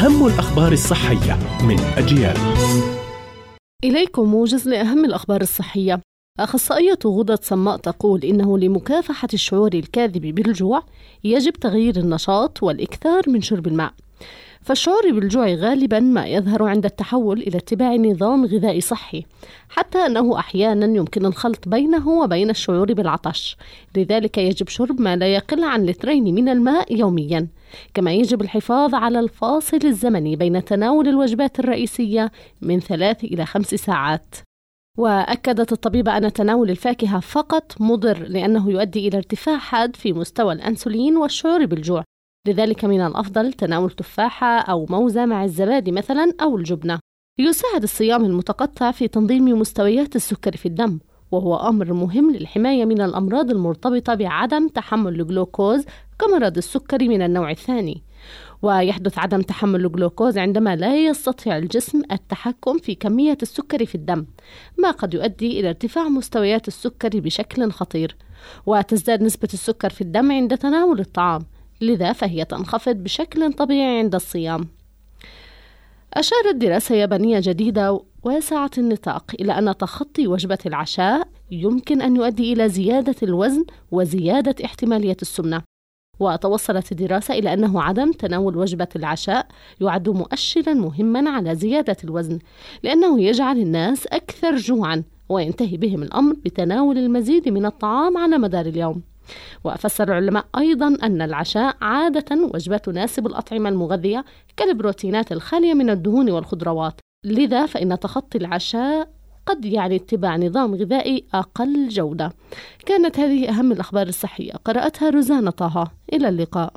أهم الأخبار الصحية من أجيال. إليكم موجز لأهم الأخبار الصحية. أخصائية غدد صماء تقول إنه لمكافحة الشعور الكاذب بالجوع يجب تغيير النشاط والإكثار من شرب الماء. فالشعور بالجوع غالبا ما يظهر عند التحول إلى اتباع نظام غذائي صحي حتى أنه أحيانا يمكن الخلط بينه وبين الشعور بالعطش. لذلك يجب شرب ما لا يقل عن لترين من الماء يوميا كما يجب الحفاظ على الفاصل الزمني بين تناول الوجبات الرئيسية من ثلاث إلى خمس ساعات. وأكدت الطبيبة أن تناول الفاكهة فقط مضر لأنه يؤدي إلى ارتفاع حاد في مستوى الأنسولين والشعور بالجوع. لذلك من الأفضل تناول تفاحة أو موزة مع الزبادي مثلا أو الجبنة. يساعد الصيام المتقطع في تنظيم مستويات السكر في الدم وهو أمر مهم للحماية من الأمراض المرتبطة بعدم تحمل الجلوكوز كمرض السكري من النوع الثاني. ويحدث عدم تحمل الجلوكوز عندما لا يستطيع الجسم التحكم في كمية السكر في الدم ما قد يؤدي إلى ارتفاع مستويات السكر بشكل خطير. وتزداد نسبة السكر في الدم عند تناول الطعام. لذا فهي تنخفض بشكل طبيعي عند الصيام. أشارت دراسة يابانية جديدة واسعة النطاق إلى أن تخطي وجبة العشاء يمكن أن يؤدي إلى زيادة الوزن وزيادة احتمالية السمنة. وتوصلت الدراسة إلى أنه عدم تناول وجبة العشاء يعد مؤشرا مهما على زيادة الوزن لأنه يجعل الناس أكثر جوعا وينتهي بهم الأمر بتناول المزيد من الطعام على مدار اليوم. وفسر العلماء أيضا أن العشاء عادة وجبة تناسب الأطعمة المغذية كالبروتينات الخالية من الدهون والخضروات. لذا فإن تخطي العشاء قد يعني اتباع نظام غذائي أقل جودة. كانت هذه أهم الأخبار الصحية. قرأتها روزانا طه. إلى اللقاء.